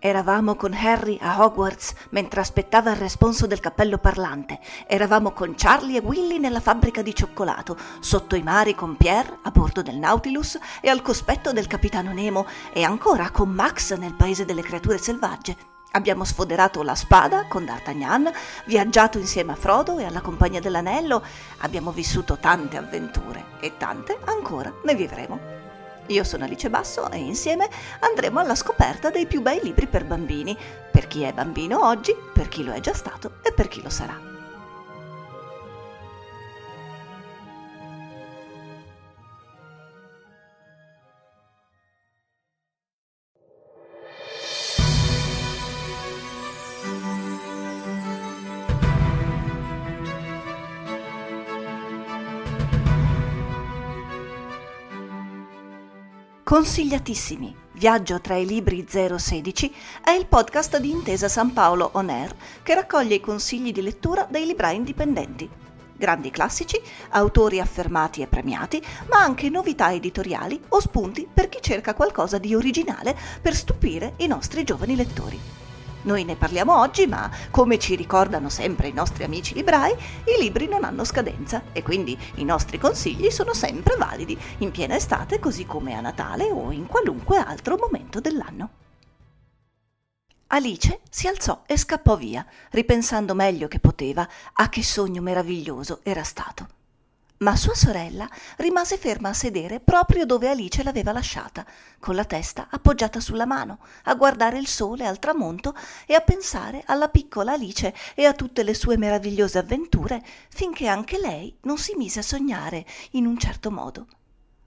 Eravamo con Harry a Hogwarts mentre aspettava il responso del cappello parlante. Eravamo con Charlie e Willy nella fabbrica di cioccolato, sotto i mari con Pierre a bordo del Nautilus e al cospetto del capitano Nemo e ancora con Max nel paese delle creature selvagge. Abbiamo sfoderato la spada con D'Artagnan, viaggiato insieme a Frodo e alla Compagnia dell'Anello, abbiamo vissuto tante avventure e tante ancora ne vivremo. Io sono Alice Basso e insieme andremo alla scoperta dei più bei libri per bambini, per chi è bambino oggi, per chi lo è già stato e per chi lo sarà. Consigliatissimi. Viaggio tra i libri 016 è il podcast di Intesa San Paolo On Air che raccoglie i consigli di lettura dei librai indipendenti. Grandi classici, autori affermati e premiati, ma anche novità editoriali o spunti per chi cerca qualcosa di originale per stupire i nostri giovani lettori. Noi ne parliamo oggi, ma come ci ricordano sempre i nostri amici librai, i libri non hanno scadenza e quindi i nostri consigli sono sempre validi in piena estate così come a Natale o in qualunque altro momento dell'anno. Alice si alzò e scappò via, ripensando meglio che poteva a che sogno meraviglioso era stato ma sua sorella rimase ferma a sedere proprio dove Alice l'aveva lasciata, con la testa appoggiata sulla mano, a guardare il sole al tramonto e a pensare alla piccola Alice e a tutte le sue meravigliose avventure, finché anche lei non si mise a sognare in un certo modo.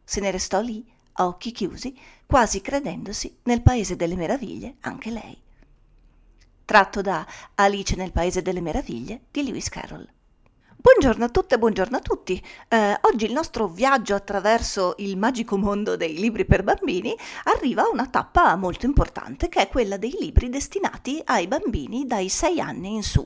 Se ne restò lì, a occhi chiusi, quasi credendosi nel paese delle meraviglie anche lei. Tratto da Alice nel paese delle meraviglie di Lewis Carroll. Buongiorno a tutte buongiorno a tutti. Eh, oggi il nostro viaggio attraverso il magico mondo dei libri per bambini arriva a una tappa molto importante che è quella dei libri destinati ai bambini dai 6 anni in su.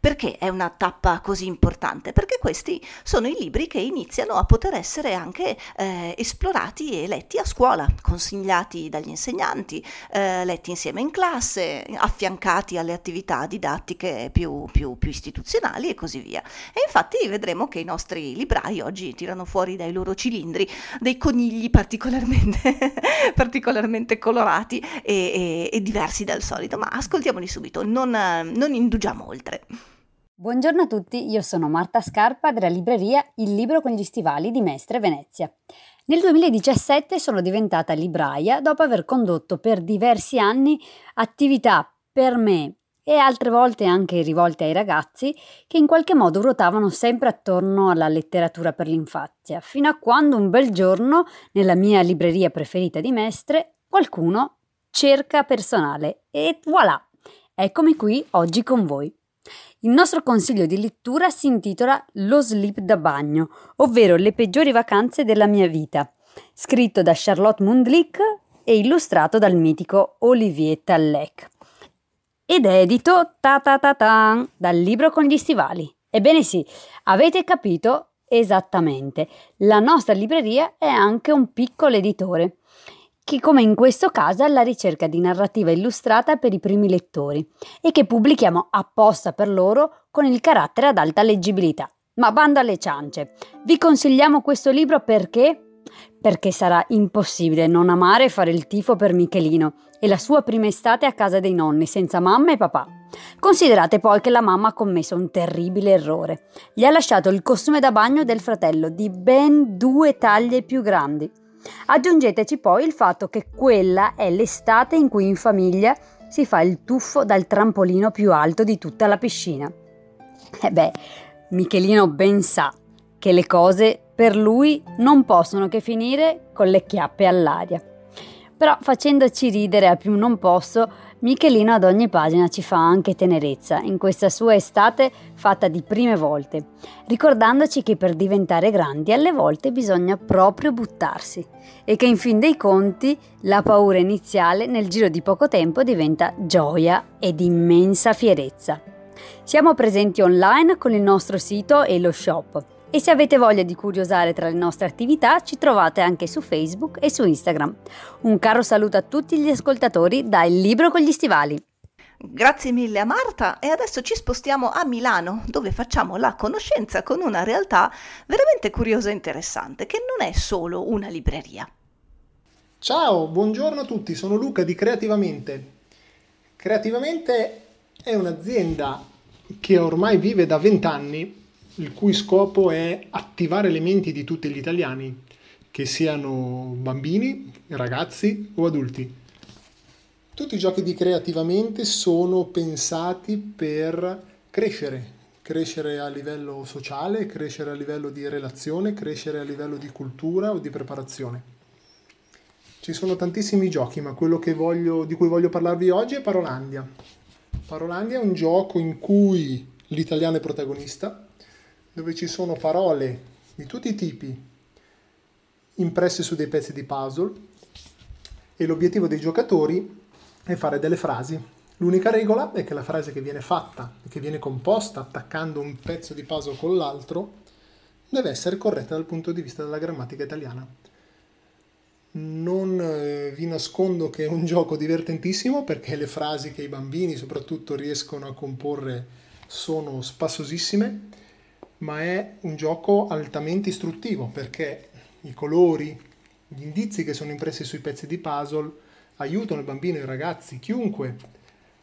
Perché è una tappa così importante? Perché questi sono i libri che iniziano a poter essere anche eh, esplorati e letti a scuola, consigliati dagli insegnanti, eh, letti insieme in classe, affiancati alle attività didattiche più, più, più istituzionali e così via. E infatti vedremo che i nostri librai oggi tirano fuori dai loro cilindri dei conigli particolarmente, particolarmente colorati e, e, e, diversi dal solito, ma ascoltiamoli subito, non, non indugiamo oltre. Buongiorno a tutti, io sono Marta Scarpa della libreria Il libro con gli stivali di Mestre Venezia. Nel 2017 sono diventata libraia dopo aver condotto per diversi anni attività per me e altre volte anche rivolte ai ragazzi che in qualche modo ruotavano sempre attorno alla letteratura per l'infanzia, fino a quando un bel giorno, nella mia libreria preferita di Mestre, qualcuno cerca personale e voilà, eccomi qui oggi con voi. Il nostro consiglio di lettura si intitola Lo slip da bagno, ovvero le peggiori vacanze della mia vita, scritto da Charlotte Mundlik e illustrato dal mitico Olivier Tallec ed edito ta ta ta ta dal libro con gli stivali. Ebbene sì, avete capito esattamente. La nostra libreria è anche un piccolo editore che come in questo caso è alla ricerca di narrativa illustrata per i primi lettori e che pubblichiamo apposta per loro con il carattere ad alta leggibilità. Ma bando alle ciance, vi consigliamo questo libro perché perché sarà impossibile non amare e fare il tifo per Michelino e la sua prima estate a casa dei nonni senza mamma e papà. Considerate poi che la mamma ha commesso un terribile errore. Gli ha lasciato il costume da bagno del fratello di ben due taglie più grandi. Aggiungeteci poi il fatto che quella è l'estate in cui in famiglia si fa il tuffo dal trampolino più alto di tutta la piscina. E beh, Michelino ben sa che le cose per lui non possono che finire con le chiappe all'aria. Però facendoci ridere a più non posso, Michelino ad ogni pagina ci fa anche tenerezza in questa sua estate fatta di prime volte, ricordandoci che per diventare grandi alle volte bisogna proprio buttarsi e che in fin dei conti la paura iniziale nel giro di poco tempo diventa gioia ed immensa fierezza. Siamo presenti online con il nostro sito e lo shop e se avete voglia di curiosare tra le nostre attività ci trovate anche su Facebook e su Instagram. Un caro saluto a tutti gli ascoltatori da Il Libro con gli Stivali. Grazie mille a Marta e adesso ci spostiamo a Milano dove facciamo la conoscenza con una realtà veramente curiosa e interessante che non è solo una libreria. Ciao, buongiorno a tutti, sono Luca di Creativamente. Creativamente è un'azienda che ormai vive da vent'anni il cui scopo è attivare le menti di tutti gli italiani, che siano bambini, ragazzi o adulti. Tutti i giochi di creativamente sono pensati per crescere, crescere a livello sociale, crescere a livello di relazione, crescere a livello di cultura o di preparazione. Ci sono tantissimi giochi, ma quello voglio, di cui voglio parlarvi oggi è Parolandia. Parolandia è un gioco in cui l'italiano è protagonista, dove ci sono parole di tutti i tipi impresse su dei pezzi di puzzle e l'obiettivo dei giocatori è fare delle frasi. L'unica regola è che la frase che viene fatta che viene composta attaccando un pezzo di puzzle con l'altro deve essere corretta dal punto di vista della grammatica italiana. Non eh, vi nascondo che è un gioco divertentissimo perché le frasi che i bambini soprattutto riescono a comporre sono spassosissime ma è un gioco altamente istruttivo perché i colori, gli indizi che sono impressi sui pezzi di puzzle aiutano il bambino, i ragazzi, chiunque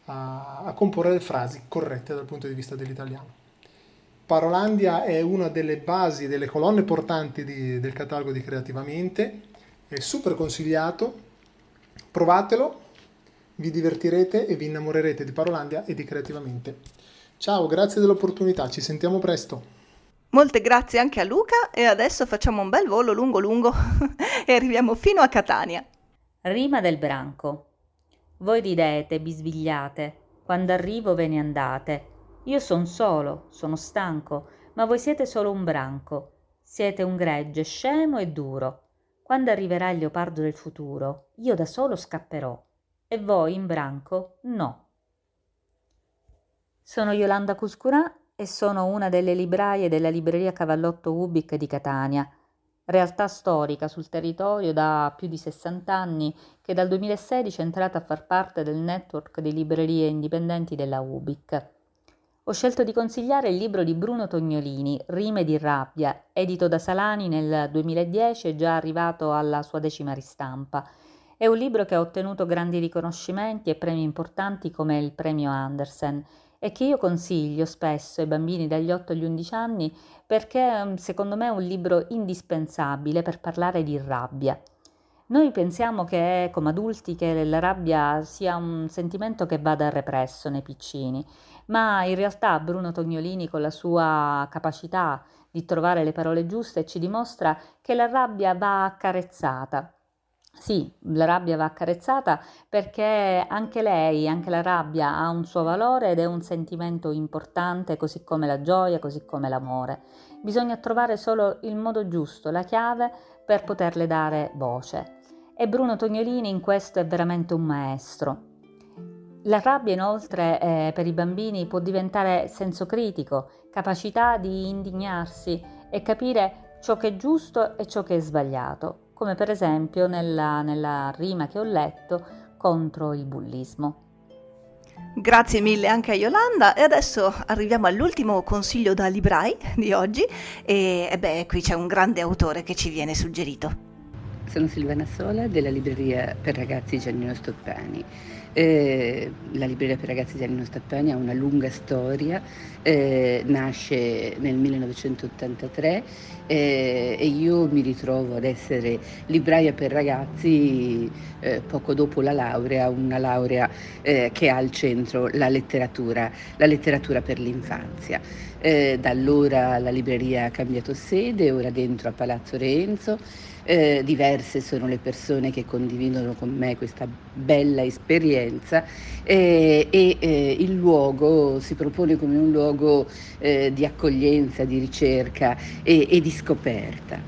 a, a comporre le frasi corrette dal punto di vista dell'italiano. Parolandia è una delle basi, delle colonne portanti di, del catalogo di Creativamente, è super consigliato, provatelo, vi divertirete e vi innamorerete di Parolandia e di Creativamente. Ciao, grazie dell'opportunità, ci sentiamo presto. Molte grazie anche a Luca e adesso facciamo un bel volo lungo lungo e arriviamo fino a Catania. Rima del branco. Voi ridete, bisbigliate, quando arrivo ve ne andate. Io son solo, sono stanco, ma voi siete solo un branco. Siete un gregge scemo e duro. Quando arriverà il leopardo del futuro, io da solo scapperò. E voi in branco no. Sono Yolanda Cuscurà e sono una delle libraie della libreria Cavallotto Ubik di Catania, realtà storica sul territorio da più di 60 anni che dal 2016 è entrata a far parte del network di librerie indipendenti della Ubik. Ho scelto di consigliare il libro di Bruno Tognolini, Rime di rabbia, edito da Salani nel 2010 e già arrivato alla sua decima ristampa. È un libro che ha ottenuto grandi riconoscimenti e premi importanti come il premio Andersen e che io consiglio spesso ai bambini dagli 8 agli 11 anni perché mm, secondo me è un libro indispensabile per parlare di rabbia. Noi pensiamo che come adulti che la rabbia sia un sentimento che vada represso nei piccini, ma in realtà Bruno Tognolini con la sua capacità di trovare le parole giuste ci dimostra che la rabbia va accarezzata, sì, la rabbia va accarezzata perché anche lei, anche la rabbia ha un suo valore ed è un sentimento importante, così come la gioia, così come l'amore. Bisogna trovare solo il modo giusto, la chiave per poterle dare voce. E Bruno Tognolini in questo è veramente un maestro. La rabbia inoltre eh, per i bambini può diventare senso critico, capacità di indignarsi e capire ciò che è giusto e ciò che è sbagliato come per esempio nella, nella rima che ho letto contro il bullismo. Grazie mille anche a Yolanda e adesso arriviamo all'ultimo consiglio da librai di oggi e, e beh, qui c'è un grande autore che ci viene suggerito. Sono Silvana Sola della libreria per ragazzi Giannino Stoppani. Eh, la libreria per ragazzi Giannino Stoppani ha una lunga storia, eh, nasce nel 1983 eh, e io mi ritrovo ad essere libraia per ragazzi eh, poco dopo la laurea, una laurea eh, che ha al centro la letteratura, la letteratura per l'infanzia. Da allora la libreria ha cambiato sede, ora dentro a Palazzo Renzo eh, diverse sono le persone che condividono con me questa bella esperienza eh, e eh, il luogo si propone come un luogo eh, di accoglienza, di ricerca e, e di scoperta.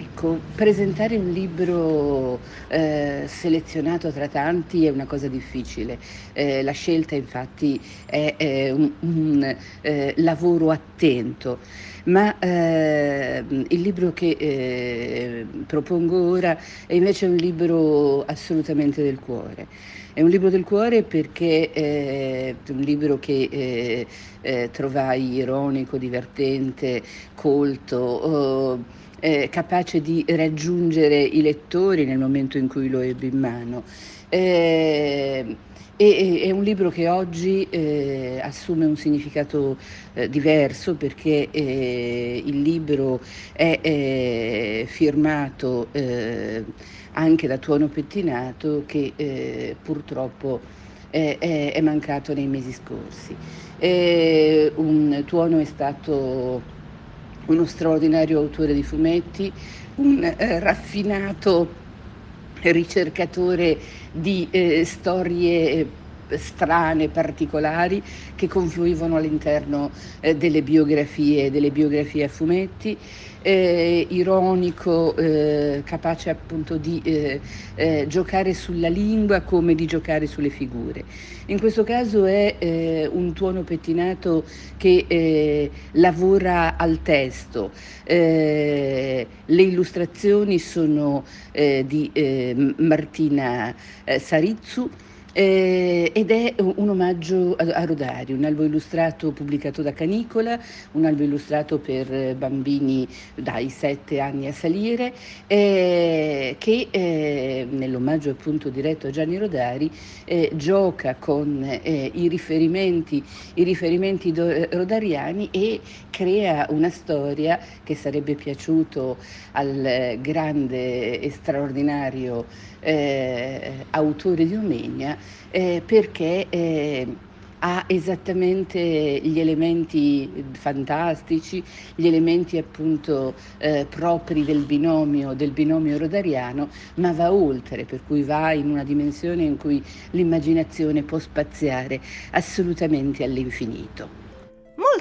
Eh, ecco, presentare un libro eh, selezionato tra tanti è una cosa difficile. Eh, la scelta infatti è, è un, un eh, lavoro attento ma eh, il libro che eh, propongo ora è invece un libro assolutamente del cuore. È un libro del cuore perché è un libro che eh, eh trovai ironico, divertente, colto. Oh, eh, capace di raggiungere i lettori nel momento in cui lo ebbe in mano. Eh, e, è un libro che oggi eh, assume un significato eh, diverso perché eh, il libro è firmato eh, anche da Tuono Pettinato che eh, purtroppo è, è, mancato nei mesi scorsi. Un, Tuono è stato uno straordinario autore di fumetti, un eh, raffinato ricercatore di eh, storie strane, particolari che confluivano all'interno eh, delle biografie, delle biografie a fumetti eh, ironico, eh, capace appunto di eh, eh, giocare sulla lingua come di giocare sulle figure. In questo caso è eh, un tuono pettinato che lavora al testo. le illustrazioni sono di Martina Sarizzu eh, ed è un omaggio a, a, Rodari, un albo illustrato pubblicato da Canicola, un albo illustrato per bambini dai 7 anni a salire, eh, che eh, nell'omaggio appunto diretto a Gianni Rodari eh, gioca con eh, i riferimenti, i riferimenti do, rodariani e crea una storia che sarebbe piaciuto al grande e straordinario eh, autore di Omegna eh, perché eh, ha esattamente gli elementi fantastici, gli elementi appunto eh, propri del binomio, del binomio rodariano, ma va oltre, per cui va in una dimensione in cui l'immaginazione può spaziare assolutamente all'infinito.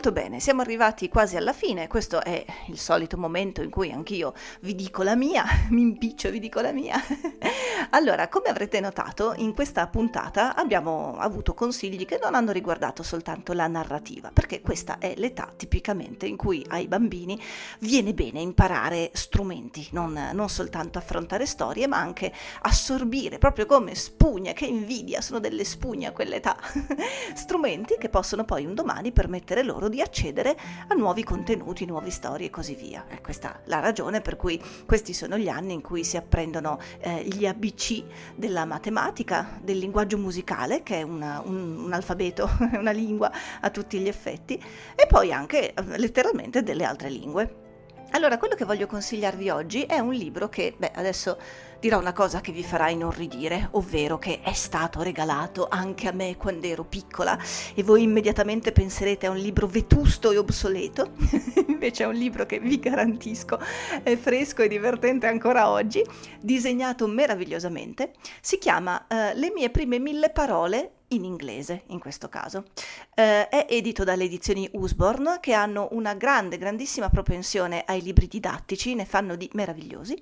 Molto bene, siamo arrivati quasi alla fine, questo è il solito momento in cui anch'io vi dico la mia, mi impiccio vi dico la mia. allora, come avrete notato, in questa puntata abbiamo avuto consigli che non hanno riguardato soltanto la narrativa, perché questa è l'età tipicamente in cui ai bambini viene bene imparare strumenti, non, non soltanto affrontare storie, ma anche assorbire, proprio come spugne, che invidia, sono delle spugne a quell'età, strumenti che possono poi un domani permettere loro di accedere a nuovi contenuti, nuove storie e così via. E questa è la ragione per cui questi sono gli anni in cui si apprendono eh, gli ABC della matematica, del linguaggio musicale, che è una, un, un alfabeto, una lingua a tutti gli effetti, e poi anche eh, letteralmente delle altre lingue. Allora, quello che voglio consigliarvi oggi è un libro che, beh, adesso dirò una cosa che vi farà inorridire, ovvero che è stato regalato anche a me quando ero piccola e voi immediatamente penserete a un libro vetusto e obsoleto, invece è un libro che vi garantisco è fresco e divertente ancora oggi, disegnato meravigliosamente, si chiama uh, Le mie prime mille parole in inglese in questo caso. Eh, è edito dalle edizioni Usborne che hanno una grande, grandissima propensione ai libri didattici, ne fanno di meravigliosi.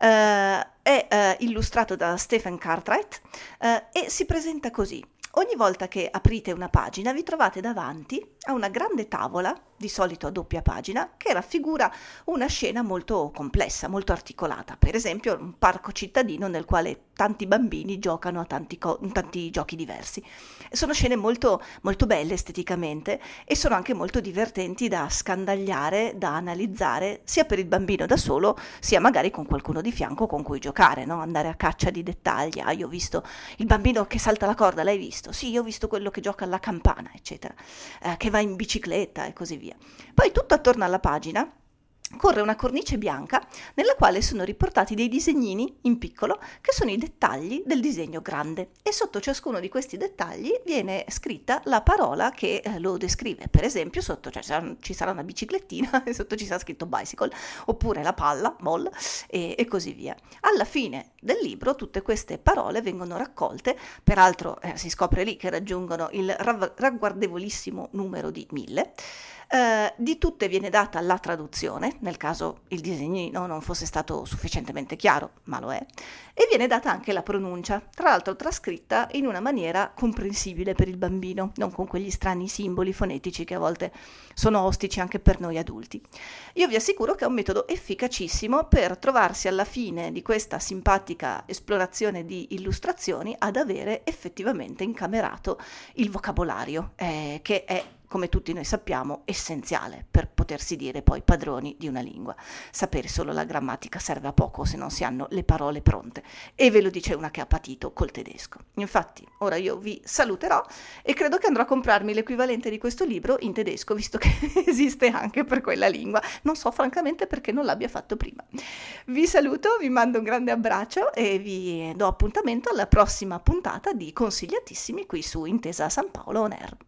Eh, è eh, illustrato da Stephen Cartwright eh, e si presenta così. Ogni volta che aprite una pagina vi trovate davanti a una grande tavola di solito a doppia pagina, che raffigura una scena molto complessa, molto articolata. Per esempio, un parco cittadino nel quale tanti bambini giocano a tanti, co- tanti giochi diversi. Sono scene molto, molto belle esteticamente e sono anche molto divertenti da scandagliare, da analizzare, sia per il bambino da solo, sia magari con qualcuno di fianco con cui giocare, no? andare a caccia di dettagli. Ah, io ho visto il bambino che salta la corda, l'hai visto? Sì, io ho visto quello che gioca alla campana, eccetera, eh, che va in bicicletta e così via. Poi tutto attorno alla pagina corre una cornice bianca nella quale sono riportati dei disegnini in piccolo che sono i dettagli del disegno grande e sotto ciascuno di questi dettagli viene scritta la parola che eh, lo descrive. Per esempio sotto cioè, ci sarà una biciclettina e sotto ci sarà scritto bicycle oppure la palla, ball e, e così via. Alla fine del libro tutte queste parole vengono raccolte, peraltro eh, si scopre lì che raggiungono il ragguardevolissimo numero di mille. Eh, di tutte viene data la traduzione, nel caso il disegnino non fosse stato sufficientemente chiaro, ma lo è, e viene data anche la pronuncia, tra l'altro trascritta in una maniera comprensibile per il bambino, non con quegli strani simboli fonetici che a volte sono ostici anche per noi adulti. Io vi assicuro che è un metodo efficacissimo per trovarsi alla fine di questa simpatica esplorazione di illustrazioni ad avere effettivamente incamerato il vocabolario, eh, che è come tutti noi sappiamo, essenziale per potersi dire poi padroni di una lingua. Sapere solo la grammatica serve a poco se non si hanno le parole pronte e ve lo dice una che ha patito col tedesco. Infatti, ora io vi saluterò e credo che andrò a comprarmi l'equivalente di questo libro in tedesco, visto che esiste anche per quella lingua. Non so francamente perché non l'abbia fatto prima. Vi saluto, vi mando un grande abbraccio e vi do appuntamento alla prossima puntata di Consigliatissimi qui su Intesa San Paolo On Air.